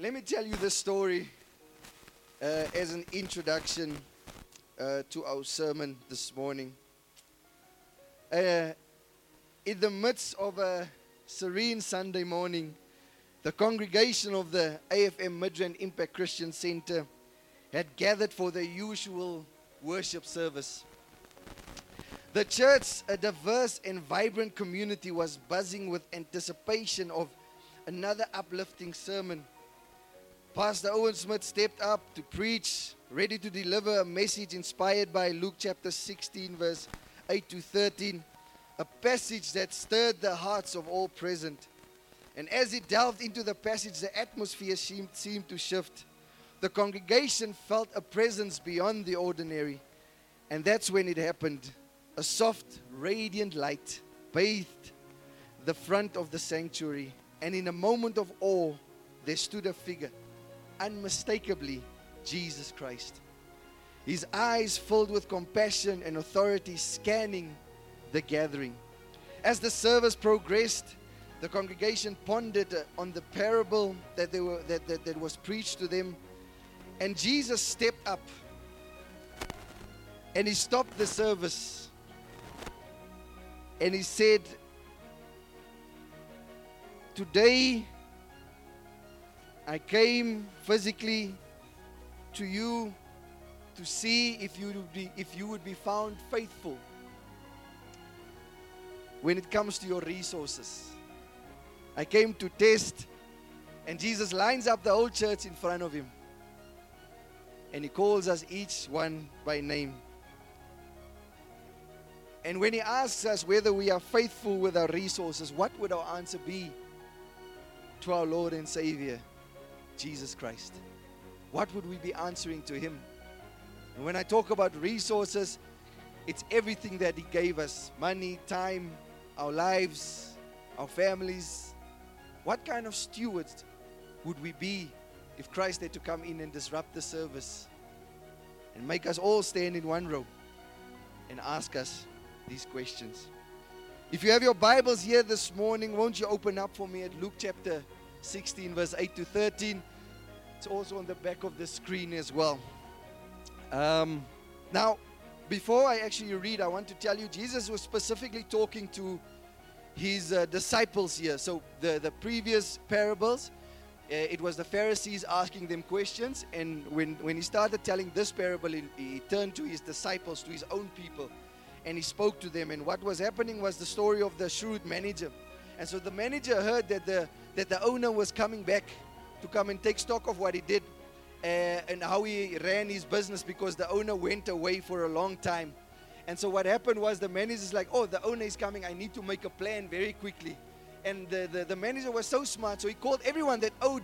let me tell you the story uh, as an introduction uh, to our sermon this morning. Uh, in the midst of a serene Sunday morning, the congregation of the AFM Midrand Impact Christian Center had gathered for their usual worship service. The church, a diverse and vibrant community, was buzzing with anticipation of another uplifting sermon. Pastor Owen Smith stepped up to preach, ready to deliver a message inspired by Luke chapter 16, verse 8 to 13, a passage that stirred the hearts of all present. And as he delved into the passage, the atmosphere seemed, seemed to shift. The congregation felt a presence beyond the ordinary. And that's when it happened. A soft, radiant light bathed the front of the sanctuary. And in a moment of awe, there stood a figure, unmistakably Jesus Christ. His eyes filled with compassion and authority, scanning the gathering. As the service progressed, the congregation pondered on the parable that, they were, that, that, that was preached to them. And Jesus stepped up and he stopped the service and he said, Today I came physically to you to see if you would be, if you would be found faithful when it comes to your resources. I came to test, and Jesus lines up the whole church in front of him. And he calls us each one by name. And when he asks us whether we are faithful with our resources, what would our answer be to our Lord and Savior, Jesus Christ? What would we be answering to him? And when I talk about resources, it's everything that he gave us money, time, our lives, our families. What kind of stewards would we be if Christ had to come in and disrupt the service and make us all stand in one row and ask us these questions? If you have your Bibles here this morning, won't you open up for me at Luke chapter 16, verse 8 to 13? It's also on the back of the screen as well. Um, now, before I actually read, I want to tell you Jesus was specifically talking to his uh, disciples here. So, the, the previous parables, uh, it was the Pharisees asking them questions. And when, when he started telling this parable, he, he turned to his disciples, to his own people, and he spoke to them. And what was happening was the story of the shrewd manager. And so the manager heard that the, that the owner was coming back to come and take stock of what he did uh, and how he ran his business because the owner went away for a long time. And so what happened was the manager is like, oh, the owner is coming. I need to make a plan very quickly. And the, the, the manager was so smart, so he called everyone that owed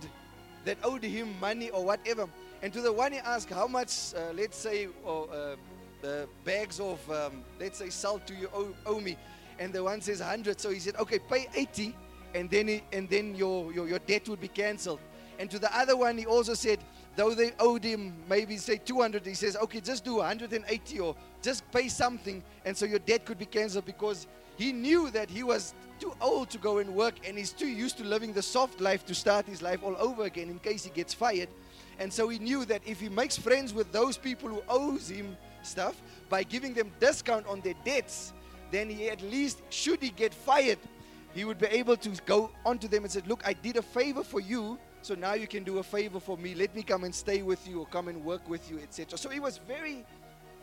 that owed him money or whatever. And to the one he asked, how much, uh, let's say, or, uh, bags of, um, let's say, salt do you owe, owe me? And the one says 100. So he said, okay, pay 80, and then, he, and then your, your, your debt would be cancelled. And to the other one, he also said, though they owed him maybe say 200, he says, okay, just do 180 or just pay something, and so your debt could be cancelled because he knew that he was too old to go and work and he's too used to living the soft life to start his life all over again in case he gets fired. And so he knew that if he makes friends with those people who owes him stuff by giving them discount on their debts, then he at least, should he get fired, he would be able to go onto them and say, Look, I did a favor for you, so now you can do a favor for me. Let me come and stay with you or come and work with you, etc. So he was very,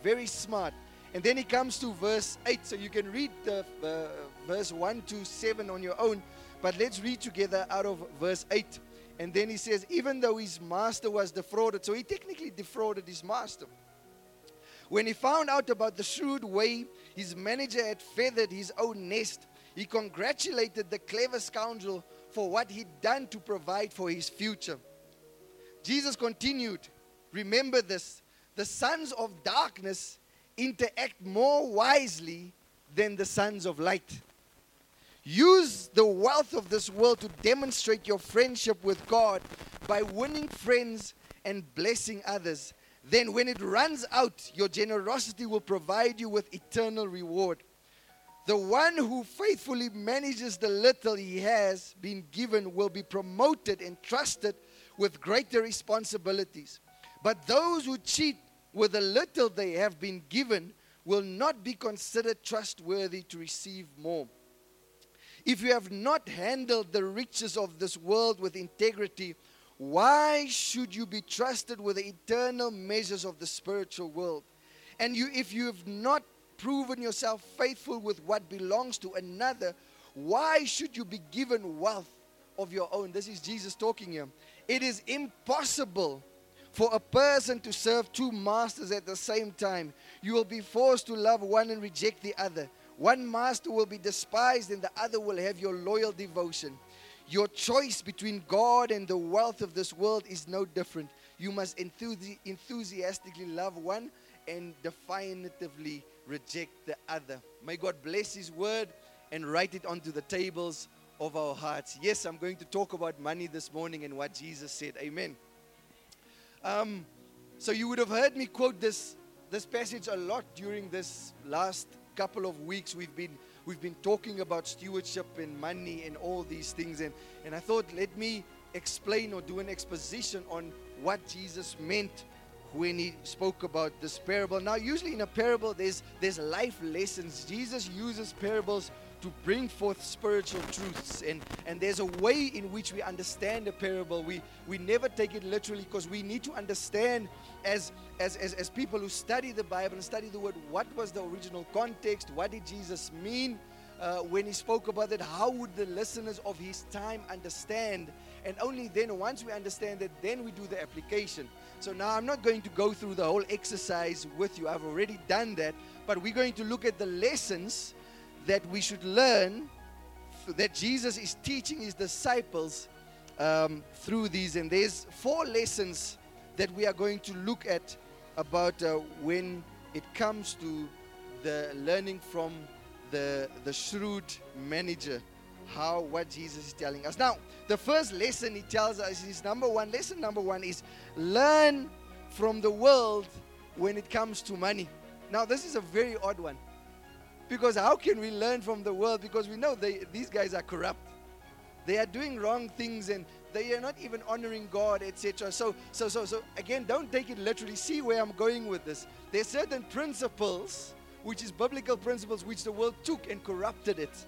very smart. And then he comes to verse 8. So you can read the uh, verse 1 to 7 on your own. But let's read together out of verse 8. And then he says, even though his master was defrauded, so he technically defrauded his master. When he found out about the shrewd way his manager had feathered his own nest, he congratulated the clever scoundrel for what he'd done to provide for his future. Jesus continued, Remember this the sons of darkness interact more wisely than the sons of light. Use the wealth of this world to demonstrate your friendship with God by winning friends and blessing others. Then, when it runs out, your generosity will provide you with eternal reward. The one who faithfully manages the little he has been given will be promoted and trusted with greater responsibilities. But those who cheat with the little they have been given will not be considered trustworthy to receive more. If you have not handled the riches of this world with integrity, why should you be trusted with the eternal measures of the spiritual world? And you, if you have not proven yourself faithful with what belongs to another, why should you be given wealth of your own? This is Jesus talking here. It is impossible for a person to serve two masters at the same time. You will be forced to love one and reject the other. One master will be despised, and the other will have your loyal devotion. Your choice between God and the wealth of this world is no different. You must enthusi- enthusiastically love one and definitively reject the other. May God bless His word and write it onto the tables of our hearts. Yes, I'm going to talk about money this morning and what Jesus said. Amen. Um, so you would have heard me quote this this passage a lot during this last couple of weeks. We've been we've been talking about stewardship and money and all these things, and and I thought let me explain or do an exposition on what Jesus meant when he spoke about this parable. Now, usually in a parable, there's there's life lessons. Jesus uses parables to bring forth spiritual truths, and and there's a way in which we understand a parable. We we never take it literally because we need to understand as as as, as people who study the Bible and study the Word. What was the original context? What did Jesus mean? Uh, when he spoke about it, how would the listeners of his time understand? And only then, once we understand it, then we do the application. So now I'm not going to go through the whole exercise with you. I've already done that. But we're going to look at the lessons that we should learn that Jesus is teaching his disciples um, through these. And there's four lessons that we are going to look at about uh, when it comes to the learning from the, the shrewd manager how what Jesus is telling us. Now, the first lesson he tells us is number one. Lesson number one is learn from the world when it comes to money. Now, this is a very odd one because how can we learn from the world? Because we know they, these guys are corrupt. They are doing wrong things and they are not even honoring God, etc. So, so, so, so again, don't take it literally. See where I'm going with this. There are certain principles, which is biblical principles, which the world took and corrupted it.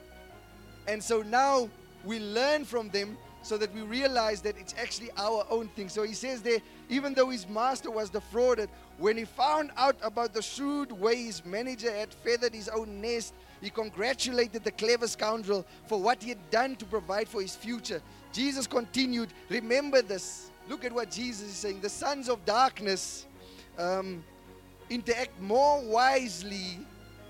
And so now we learn from them so that we realize that it's actually our own thing. So he says there, even though his master was defrauded, when he found out about the shrewd way his manager had feathered his own nest, he congratulated the clever scoundrel for what he had done to provide for his future. Jesus continued, Remember this. Look at what Jesus is saying. The sons of darkness um, interact more wisely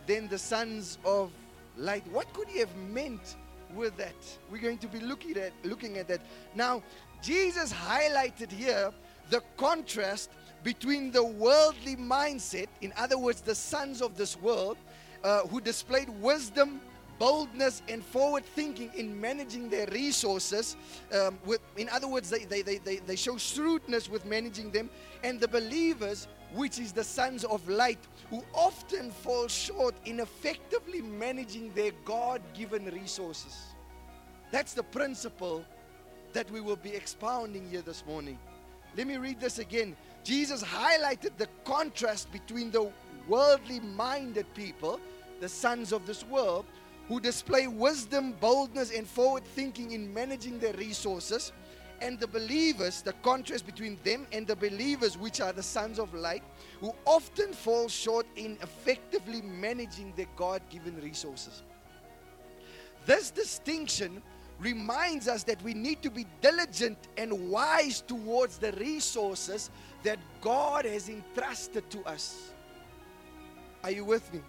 than the sons of light. What could he have meant with that? We're going to be looking at looking at that. Now, Jesus highlighted here the contrast between the worldly mindset, in other words, the sons of this world, uh, who displayed wisdom, boldness, and forward thinking in managing their resources. Um, with, in other words, they, they, they, they, they show shrewdness with managing them, and the believers, which is the sons of light, who often fall short in effectively managing their God given resources. That's the principle that we will be expounding here this morning. Let me read this again. Jesus highlighted the contrast between the worldly minded people, the sons of this world, who display wisdom, boldness, and forward thinking in managing their resources, and the believers, the contrast between them and the believers, which are the sons of light, who often fall short in effectively managing their God given resources. This distinction reminds us that we need to be diligent and wise towards the resources that God has entrusted to us. Are you with me?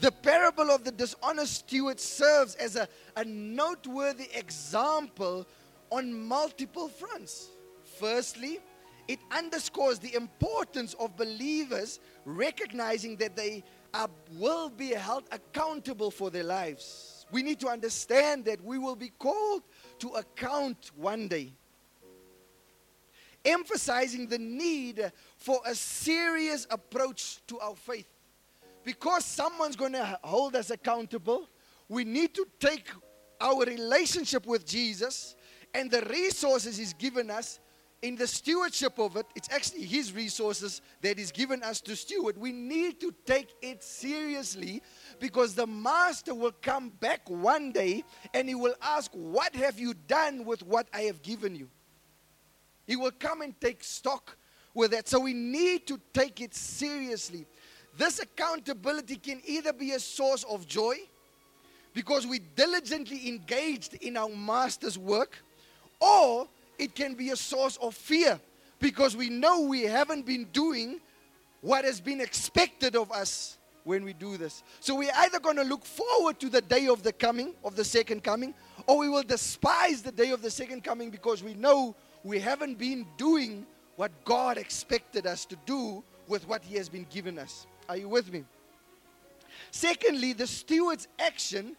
The parable of the dishonest steward serves as a, a noteworthy example on multiple fronts. Firstly, it underscores the importance of believers recognizing that they are, will be held accountable for their lives. We need to understand that we will be called to account one day. Emphasizing the need for a serious approach to our faith because someone's going to hold us accountable, we need to take our relationship with Jesus and the resources He's given us in the stewardship of it. It's actually His resources that He's given us to steward. We need to take it seriously because the Master will come back one day and He will ask, What have you done with what I have given you? He will come and take stock with that. So we need to take it seriously. This accountability can either be a source of joy because we diligently engaged in our master's work, or it can be a source of fear because we know we haven't been doing what has been expected of us when we do this. So we're either going to look forward to the day of the coming, of the second coming, or we will despise the day of the second coming because we know we haven't been doing what God expected us to do with what He has been given us. Are you with me? Secondly, the steward's action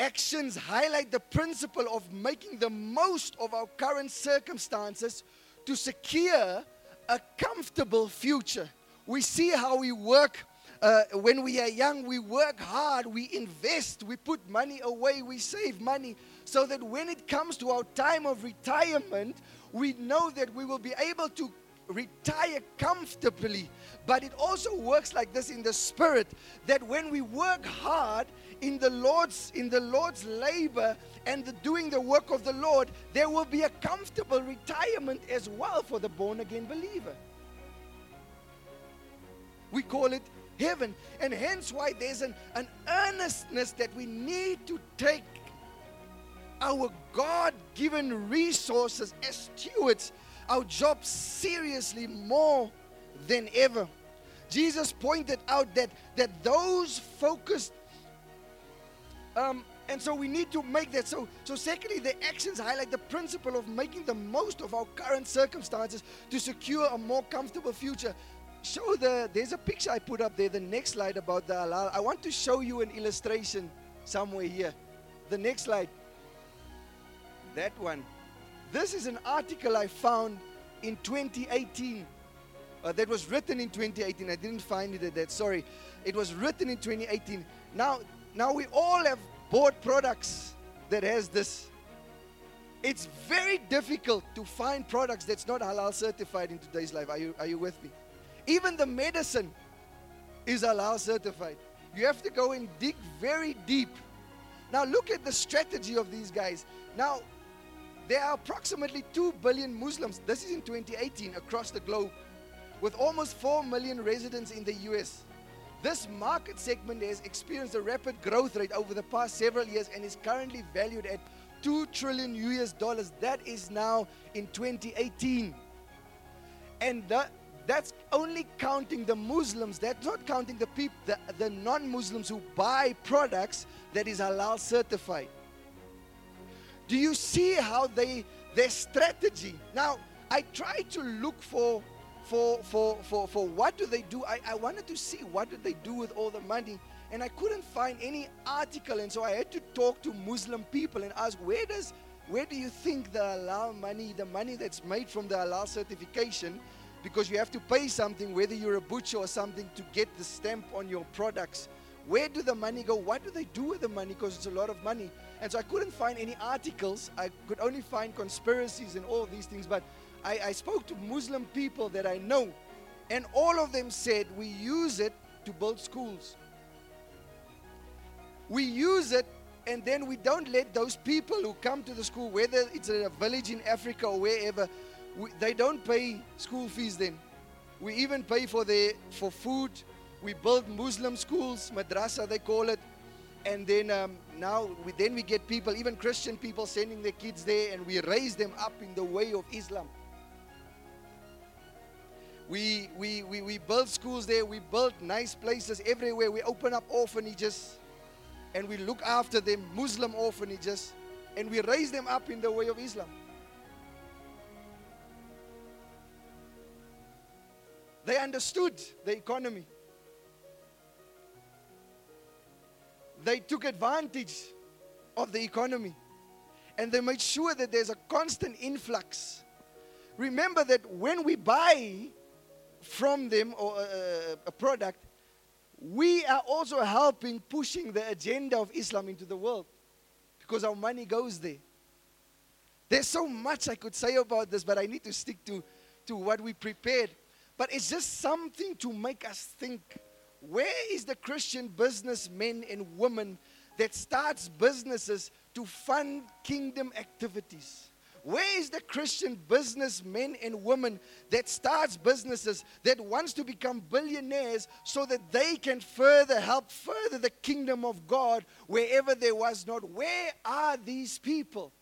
actions highlight the principle of making the most of our current circumstances to secure a comfortable future. We see how we work uh, when we are young, we work hard, we invest, we put money away, we save money, so that when it comes to our time of retirement, we know that we will be able to retire comfortably. But it also works like this in the spirit that when we work hard in the Lord's in the Lord's labor and the doing the work of the Lord, there will be a comfortable retirement as well for the born again believer. We call it heaven. And hence why there's an, an earnestness that we need to take our God given resources as stewards, our job seriously more than ever. Jesus pointed out that, that those focused, um, and so we need to make that. So, so secondly, the actions highlight the principle of making the most of our current circumstances to secure a more comfortable future show the, there's a picture I put up there, the next slide about the halal. I want to show you an illustration somewhere here. The next slide. That one. This is an article I found in 2018. Uh, that was written in 2018. I didn't find it at that. Sorry. It was written in 2018. Now, now we all have bought products that has this. It's very difficult to find products that's not halal certified in today's life. Are you, are you with me? Even the medicine is halal certified. You have to go and dig very deep. Now, look at the strategy of these guys. Now, there are approximately 2 billion Muslims, this is in 2018, across the globe, with almost 4 million residents in the US. This market segment has experienced a rapid growth rate over the past several years and is currently valued at 2 trillion US dollars. That is now in 2018. And that that's only counting the Muslims. That's not counting the people, the, the non-Muslims who buy products that is halal certified. Do you see how they their strategy? Now, I tried to look for for for for, for what do they do. I, I wanted to see what do they do with all the money. And I couldn't find any article, and so I had to talk to Muslim people and ask, where does where do you think the halal money, the money that's made from the halal certification, because you have to pay something, whether you're a butcher or something, to get the stamp on your products. Where do the money go? What do they do with the money? Because it's a lot of money. And so I couldn't find any articles. I could only find conspiracies and all of these things. But I, I spoke to Muslim people that I know, and all of them said we use it to build schools. We use it and then we don't let those people who come to the school, whether it's a village in Africa or wherever, we, they don't pay school fees then. We even pay for their for food. We build Muslim schools, madrasa they call it, and then um, now we, then we get people, even Christian people, sending their kids there, and we raise them up in the way of Islam. We, we, we, we build schools there, we build nice places everywhere, we open up orphanages and we look after them, Muslim orphanages, and we raise them up in the way of Islam. They understood the economy. They took advantage of the economy and they made sure that there's a constant influx. Remember that when we buy from them or a, a product, we are also helping pushing the agenda of Islam into the world because our money goes there. There's so much I could say about this, but I need to stick to, to what we prepared. But it's just something to make us think where is the Christian businessmen and women that starts businesses to fund kingdom activities? Where is the Christian businessmen and women that starts businesses that wants to become billionaires so that they can further help further the kingdom of God wherever there was not? Where are these people?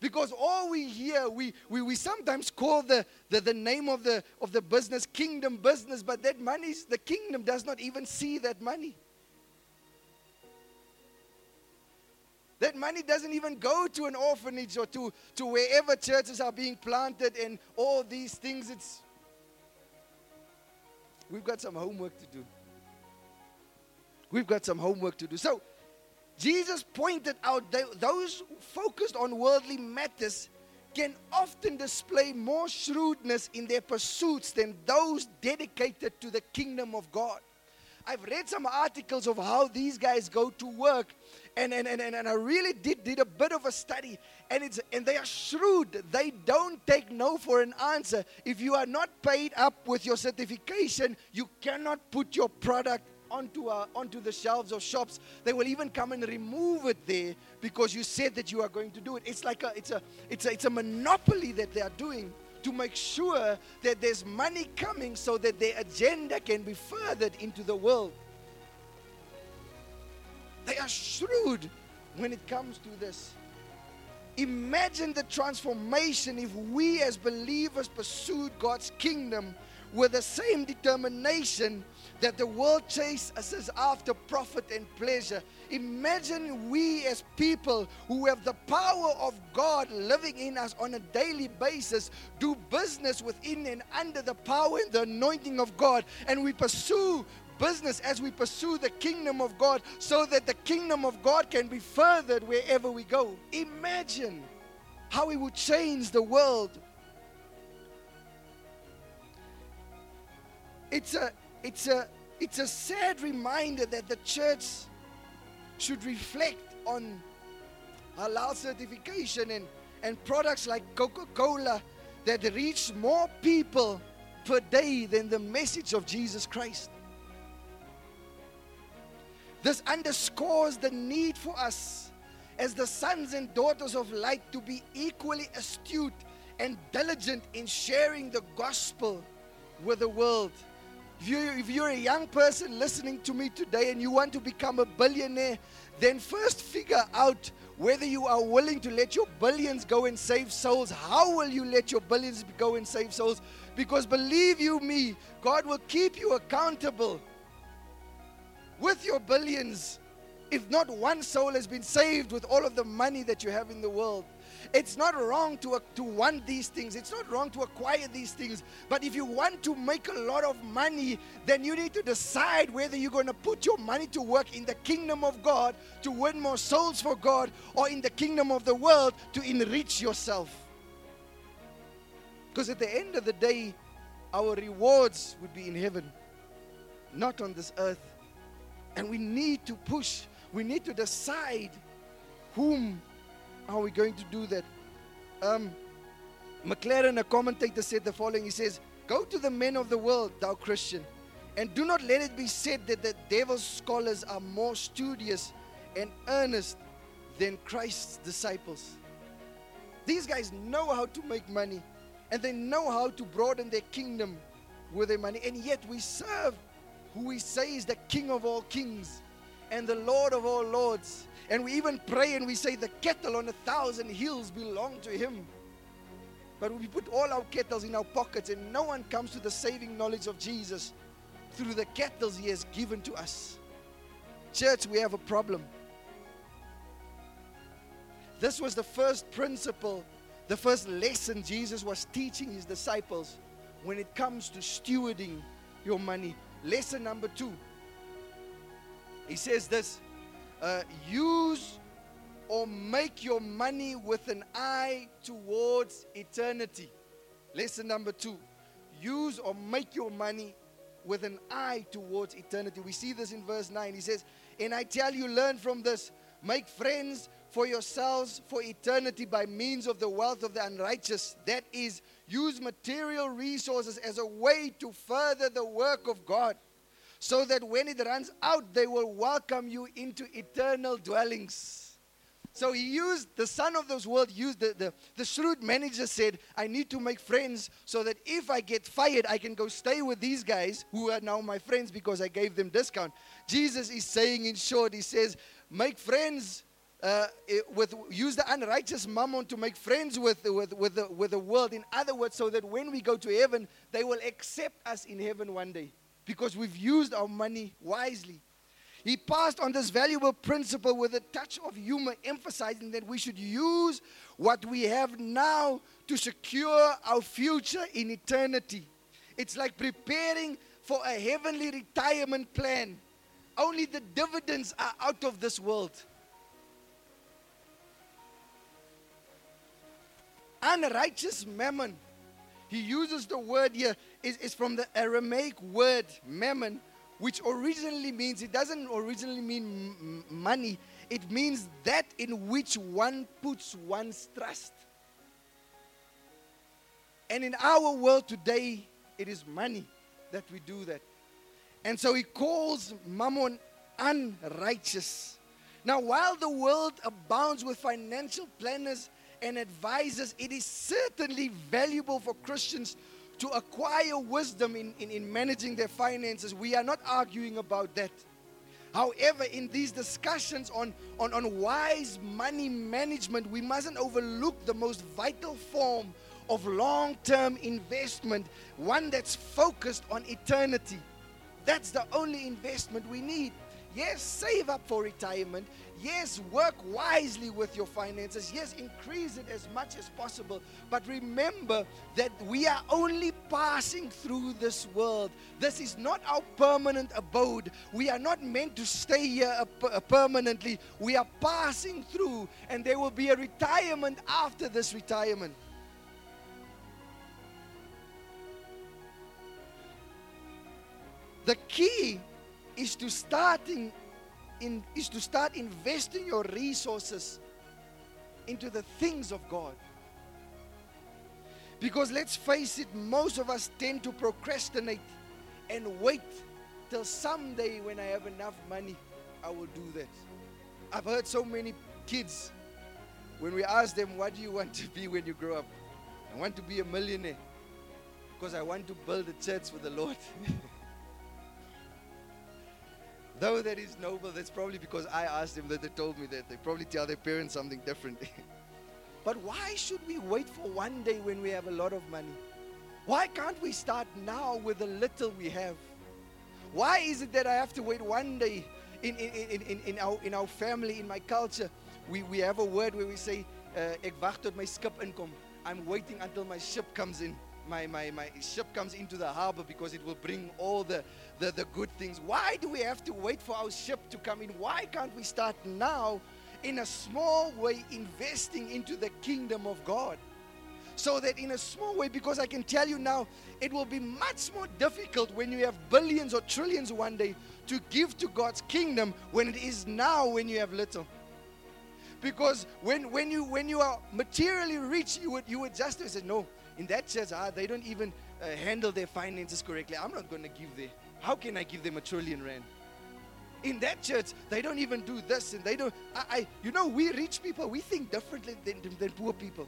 Because all we hear, we, we, we sometimes call the, the, the name of the, of the business kingdom business, but that money, the kingdom does not even see that money. That money doesn't even go to an orphanage or to, to wherever churches are being planted and all these things. It's we've got some homework to do. We've got some homework to do. So Jesus pointed out that those focused on worldly matters can often display more shrewdness in their pursuits than those dedicated to the kingdom of God. I've read some articles of how these guys go to work, and, and, and, and I really did, did a bit of a study, and, it's, and they are shrewd. They don't take no for an answer. If you are not paid up with your certification, you cannot put your product onto, uh, onto the shelves of shops. They will even come and remove it there because you said that you are going to do it. It's like a, it's a, it's a, it's a monopoly that they are doing to make sure that there's money coming so that their agenda can be furthered into the world. They are shrewd when it comes to this. Imagine the transformation if we as believers pursued God's kingdom with the same determination that the world chases after profit and pleasure. Imagine we as people who have the power of God living in us on a daily basis do business within and under the power and the anointing of God, and we pursue business as we pursue the kingdom of God so that the kingdom of God can be furthered wherever we go. Imagine how it would change the world. It's a it's a it's a sad reminder that the church should reflect on halal certification and, and products like Coca-Cola that reach more people per day than the message of Jesus Christ. This underscores the need for us as the sons and daughters of light to be equally astute and diligent in sharing the gospel with the world. If, you, if you're a young person listening to me today and you want to become a billionaire, then first figure out whether you are willing to let your billions go and save souls. How will you let your billions go and save souls? Because believe you me, God will keep you accountable with your billions if not one soul has been saved with all of the money that you have in the world. It's not wrong to, uh, to want these things. It's not wrong to acquire these things. But if you want to make a lot of money, then you need to decide whether you're going to put your money to work in the kingdom of God to win more souls for God or in the kingdom of the world to enrich yourself. Because at the end of the day, our rewards would be in heaven, not on this earth. And we need to push, we need to decide whom are we going to do that? Um, Maclaren, a commentator, said the following He says, Go to the men of the world, thou Christian, and do not let it be said that the devil's scholars are more studious and earnest than Christ's disciples. These guys know how to make money and they know how to broaden their kingdom with their money, and yet we serve who we say is the King of all kings and the Lord of all lords. And we even pray and we say, The kettle on a thousand hills belong to Him. But we put all our kettles in our pockets and no one comes to the saving knowledge of Jesus through the kettles He has given to us. Church, we have a problem. This was the first principle, the first lesson Jesus was teaching His disciples when it comes to stewarding your money. Lesson number two. He says this uh, use or make your money with an eye towards eternity. Lesson number two use or make your money with an eye towards eternity. We see this in verse 9. He says, And I tell you, learn from this. Make friends for yourselves for eternity by means of the wealth of the unrighteous. That is, use material resources as a way to further the work of God, so that when it runs out, they will welcome you into eternal dwellings. So he used, the son of this world used, the, the, the shrewd manager said, I need to make friends so that if I get fired, I can go stay with these guys who are now my friends because I gave them discount. Jesus is saying, in short, he says, make friends uh, with use the unrighteous mammon to make friends with with with the, with the world. In other words, so that when we go to heaven, they will accept us in heaven one day because we've used our money wisely. He passed on this valuable principle with a touch of humor, emphasizing that we should use what we have now to secure our future in eternity. It's like preparing for a heavenly retirement plan. Only the dividends are out of this world. Unrighteous mammon. He uses the word here, is, is from the Aramaic word mammon, which originally means, it doesn't originally mean m- money, it means that in which one puts one's trust. And in our world today, it is money that we do that. And so he calls mammon unrighteous. Now, while the world abounds with financial planners and advisors, it is certainly valuable for Christians to acquire wisdom in, in, in managing their finances. We are not arguing about that. However, in these discussions on, on, on wise money management, we mustn't overlook the most vital form of long term investment, one that's focused on eternity. That's the only investment we need. Yes, save up for retirement. Yes, work wisely with your finances. Yes, increase it as much as possible. But remember that we are only passing through this world. This is not our permanent abode. We are not meant to stay here permanently. We are passing through, and there will be a retirement after this retirement. The key is to starting in, is to start investing your resources into the things of God. Because let's face it, most of us tend to procrastinate and wait till someday when I have enough money, I will do that. I've heard so many kids when we ask them, What do you want to be when you grow up? I want to be a millionaire because I want to build a church for the Lord. Though that is noble, that's probably because I asked them that they told me that. They probably tell their parents something different. but why should we wait for one day when we have a lot of money? Why can't we start now with the little we have? Why is it that I have to wait one day in, in, in, in, in, our, in our family, in my culture? We, we have a word where we say, uh, my. I'm waiting until my ship comes in my, my, my ship comes into the harbor because it will bring all the, the, the good things. Why do we have to wait for our ship to come in? Why can't we start now in a small way investing into the kingdom of God? So that in a small way, because I can tell you now, it will be much more difficult when you have billions or trillions one day to give to God's kingdom when it is now when you have little because when, when you when you are materially rich you would you would just say no in that church, ah, they don't even uh, handle their finances correctly. I'm not going to give them. How can I give them a trillion rand? In that church, they don't even do this, and they don't. I, I you know, we rich people, we think differently than, than poor people.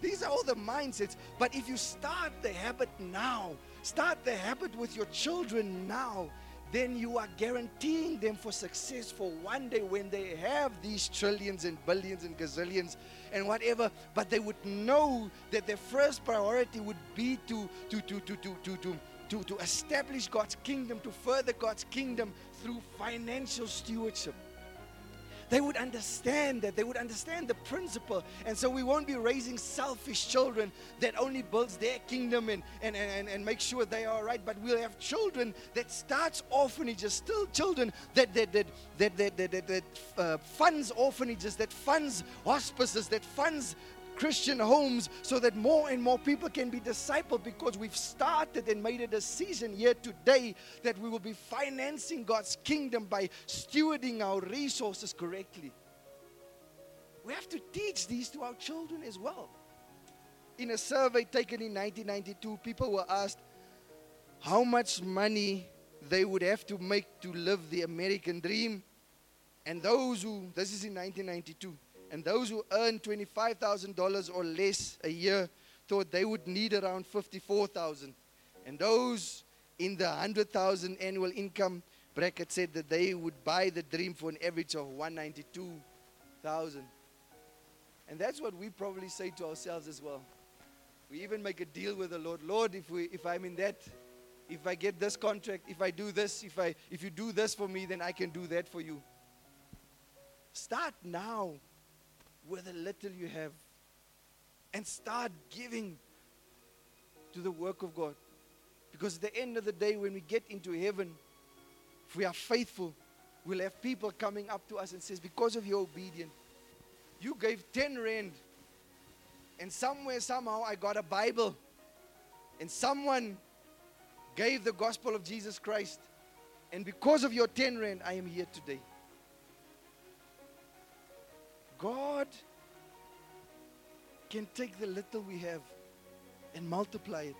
These are all the mindsets. But if you start the habit now, start the habit with your children now, then you are guaranteeing them for success for one day when they have these trillions and billions and gazillions and whatever. But they would know that their first priority would be to to to to to to to to, to establish God's kingdom, to further God's kingdom through financial stewardship they would understand that. They would understand the principle. And so we won't be raising selfish children that only builds their kingdom and, and, and, and make sure they are right. But we'll have children that starts orphanages, still children that, that, that, that, that, that, that, that uh, funds orphanages, that funds hospices, that funds Christian homes so that more and more people can be discipled because we've started and made it a decision here today that we will be financing God's kingdom by stewarding our resources correctly. We have to teach these to our children as well. In a survey taken in 1992, people were asked how much money they would have to make to live the American dream. And those who, this is in 1992, and those who earn $25,000 or less a year thought they would need around 54,000. And those in the 100,000 annual income bracket said that they would buy the dream for an average of 192,000. And that's what we probably say to ourselves as well. We even make a deal with the Lord. Lord, if we if I'm in that if I get this contract, if I do this, if I if you do this for me, then I can do that for you. Start now with the little you have and start giving to the work of God. Because at the end of the day, when we get into heaven, if we are faithful, we'll have people coming up to us and says, because of your obedience, you gave 10 rand and somewhere, somehow, I got a Bible and someone gave the gospel of Jesus Christ. And because of your 10 rand, I am here today. God can take the little we have and multiply it.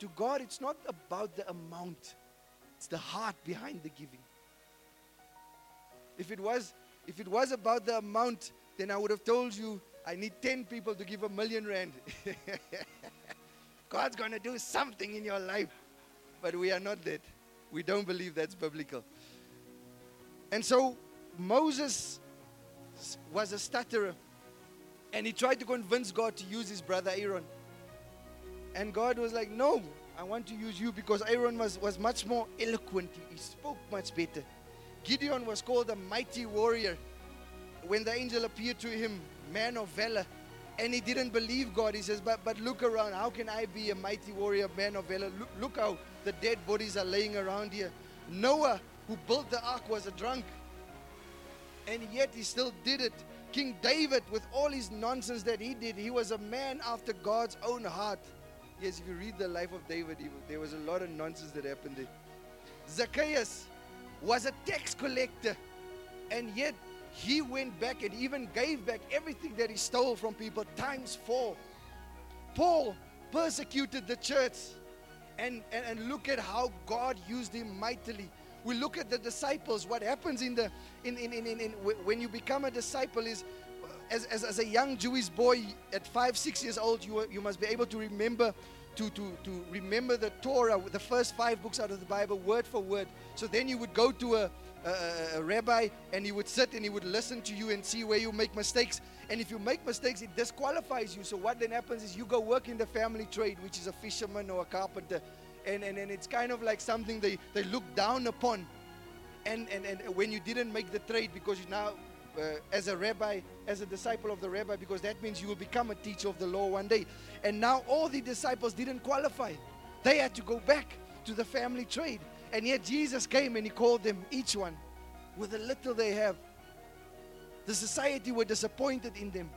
To God, it's not about the amount, it's the heart behind the giving. If it was, if it was about the amount, then I would have told you I need 10 people to give a million rand. God's going to do something in your life. But we are not that. We don't believe that's biblical. And so Moses was a stutterer. And he tried to convince God to use his brother Aaron. And God was like, No, I want to use you because Aaron was, was much more eloquent. He spoke much better. Gideon was called a mighty warrior. When the angel appeared to him, man of valor, and he didn't believe God. He says, But, but look around. How can I be a mighty warrior, man of valor? Look, look how the dead bodies are laying around here. Noah, who built the ark, was a drunk. And yet he still did it. King David, with all his nonsense that he did, he was a man after God's own heart. Yes, if you read the life of David, he, there was a lot of nonsense that happened there. Zacchaeus was a tax collector, and yet he went back and even gave back everything that he stole from people times four. Paul persecuted the church, and, and, and look at how God used him mightily we look at the disciples what happens in the in, in, in, in, in when you become a disciple is uh, as, as, as a young jewish boy at five six years old you, you must be able to remember to, to, to remember the torah the first five books out of the bible word for word. So then you would go to a, a, a rabbi and he would sit and he would listen to you and see where you make mistakes. And if you make mistakes it disqualifies you. So what then happens is you go work in the family trade which is a fisherman or a carpenter and, and, and it's kind of like something they, they look down upon. And, and, and when you didn't make the trade because you now, uh, as a rabbi, as a disciple of the rabbi, because that means you will become a teacher of the law one day. And now all the disciples didn't qualify. They had to go back to the family trade. And yet Jesus came and he called them, each one, with the little they have. The society were disappointed in them.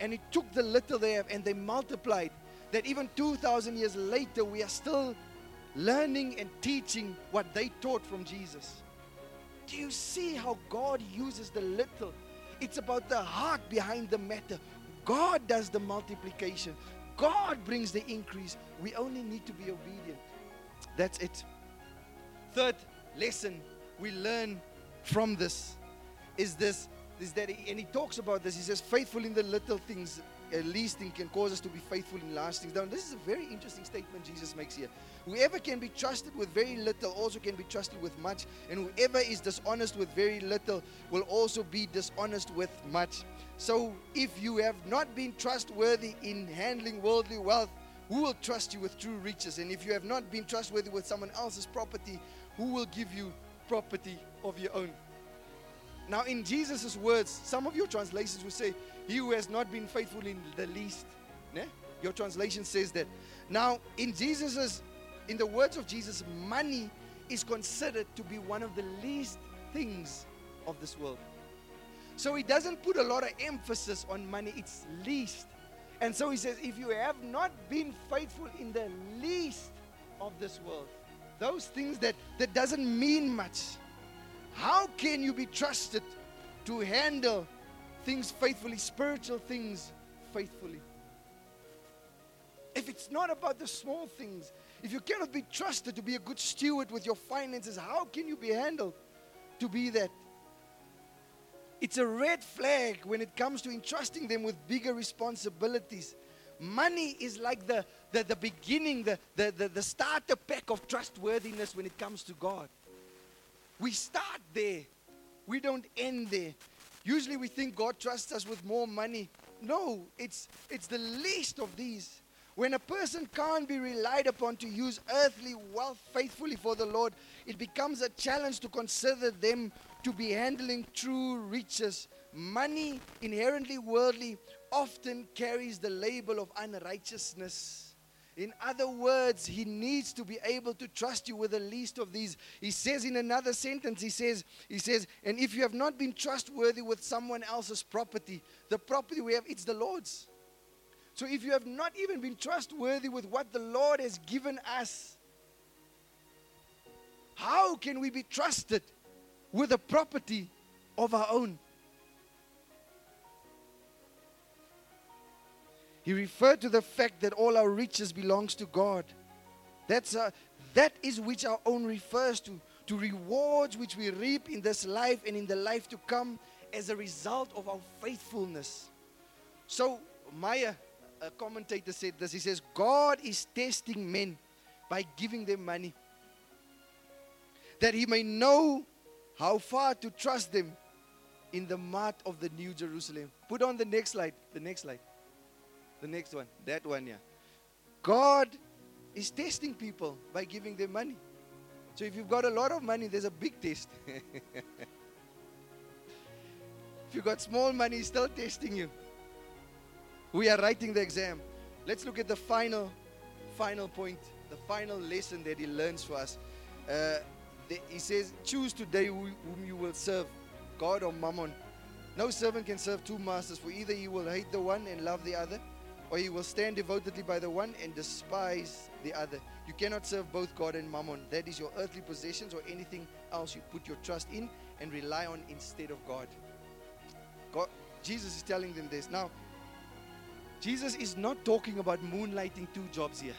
And he took the little they have and they multiplied. That even 2,000 years later, we are still learning and teaching what they taught from Jesus. Do you see how God uses the little? It's about the heart behind the matter. God does the multiplication, God brings the increase. We only need to be obedient. That's it. Third lesson we learn from this is this is that he, and he talks about this he says faithful in the little things least thing can cause us to be faithful in large things. Now, this is a very interesting statement Jesus makes here. Whoever can be trusted with very little also can be trusted with much, and whoever is dishonest with very little will also be dishonest with much. So, if you have not been trustworthy in handling worldly wealth, who will trust you with true riches? And if you have not been trustworthy with someone else's property, who will give you property of your own? Now, in Jesus' words, some of your translations will say, He who has not been faithful in the least. Ne? Your translation says that. Now, in Jesus's, in the words of Jesus, money is considered to be one of the least things of this world. So he doesn't put a lot of emphasis on money, it's least. And so he says, if you have not been faithful in the least of this world, those things that, that doesn't mean much, how can you be trusted to handle things faithfully, spiritual things faithfully? If it's not about the small things, if you cannot be trusted to be a good steward with your finances, how can you be handled to be that? It's a red flag when it comes to entrusting them with bigger responsibilities. Money is like the, the, the beginning, the, the, the, the starter pack of trustworthiness when it comes to God. We start there, we don't end there. Usually we think God trusts us with more money. No, it's, it's the least of these. When a person can't be relied upon to use earthly wealth faithfully for the Lord, it becomes a challenge to consider them to be handling true riches. Money, inherently worldly, often carries the label of unrighteousness. In other words, he needs to be able to trust you with the least of these. He says in another sentence, he says, he says, and if you have not been trustworthy with someone else's property, the property we have, it's the Lord's. So if you have not even been trustworthy with what the Lord has given us, how can we be trusted with a property of our own. He referred to the fact that all our riches belongs to God. That's a, that is which our own refers to, to rewards which we reap in this life and in the life to come as a result of our faithfulness. So Meyer, a commentator said this. He says, God is testing men by giving them money. That he may know how far to trust them in the mart of the New Jerusalem. Put on the next slide. The next slide. The next one. That one, yeah. God is testing people by giving them money. So if you've got a lot of money, there's a big test. if you've got small money, he's still testing you. We are writing the exam. Let's look at the final, final point, the final lesson that he learns for us. Uh, he says, Choose today whom you will serve, God or mammon. No servant can serve two masters, for either he will hate the one and love the other, or you will stand devotedly by the one and despise the other. You cannot serve both God and mammon. That is your earthly possessions or anything else you put your trust in and rely on instead of God. God Jesus is telling them this. Now, Jesus is not talking about moonlighting two jobs here.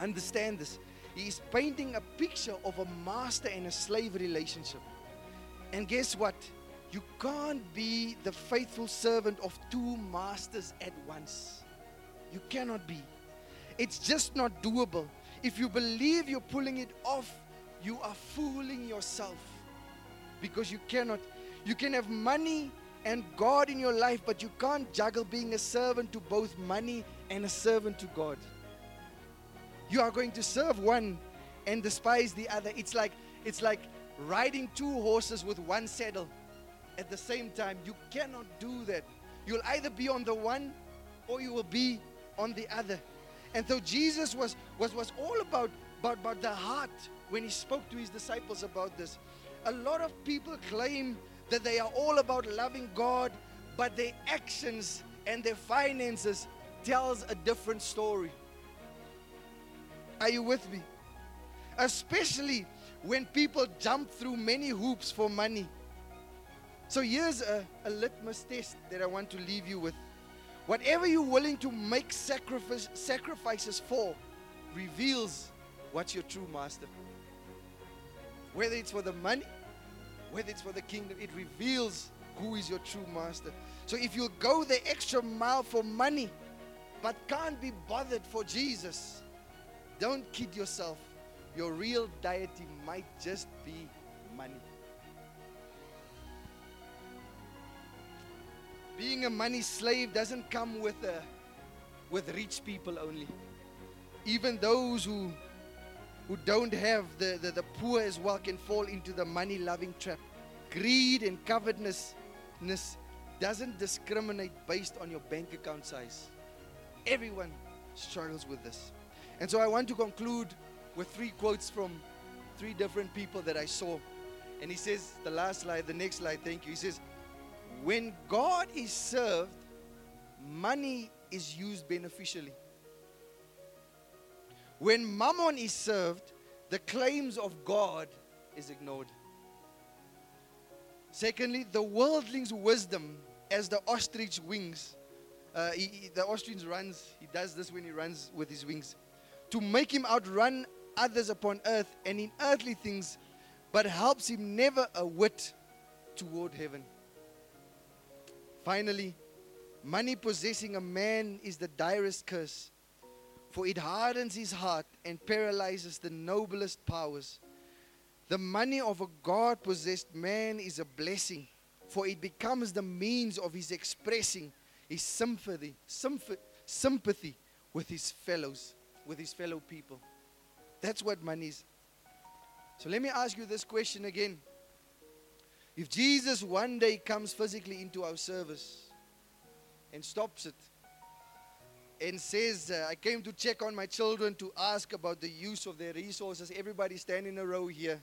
Understand this. He is painting a picture of a master and a slave relationship. And guess what? You can't be the faithful servant of two masters at once. You cannot be. It's just not doable. If you believe you're pulling it off, you are fooling yourself. Because you cannot. You can have money and God in your life, but you can't juggle being a servant to both money and a servant to God you are going to serve one and despise the other. It's like it's like riding two horses with one saddle at the same time. You cannot do that. You'll either be on the one or you will be on the other. And so Jesus was was was all about about, about the heart when he spoke to his disciples about this. A lot of people claim that they are all about loving God, but their actions and their finances tells a different story. Are you with me? Especially when people jump through many hoops for money. So here's a, a litmus test that I want to leave you with. Whatever you're willing to make sacrifice, sacrifices for reveals what's your true master. Whether it's for the money, whether it's for the kingdom, it reveals who is your true master. So if you go the extra mile for money, but can't be bothered for Jesus, don't kid yourself. Your real deity might just be money. Being a money slave doesn't come with a, with rich people only. Even those who who don't have the, the, the poor as well can fall into the money loving trap. Greed and covetousness doesn't discriminate based on your bank account size. Everyone struggles with this. And so I want to conclude with three quotes from three different people that I saw. And he says, the last slide, the next slide, thank you. He says, when God is served, money is used beneficially. When mammon is served, the claims of God is ignored. Secondly, the worldling's wisdom as the ostrich wings. Uh, he, he- the ostrich runs, he does this when he runs with his wings. To make him outrun others upon earth and in earthly things, but helps him never a whit toward heaven. Finally, money possessing a man is the direst curse, for it hardens his heart and paralyzes the noblest powers. The money of a God possessed man is a blessing, for it becomes the means of his expressing his sympathy, sympathy with his fellows, with his fellow people. That's what money is. So let me ask you this question again. If Jesus one day comes physically into our service and stops it and says, uh, I came to check on my children to ask about the use of their resources, everybody stand in a row here.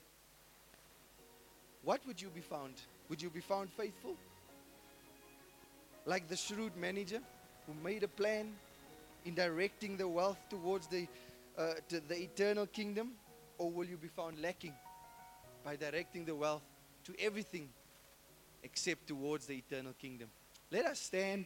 What would you be found? Would you be found faithful? Like the shrewd manager who made a plan in directing the wealth towards the, uh, to the eternal kingdom? Or will you be found lacking by directing the wealth to everything except towards the eternal kingdom? Let us stand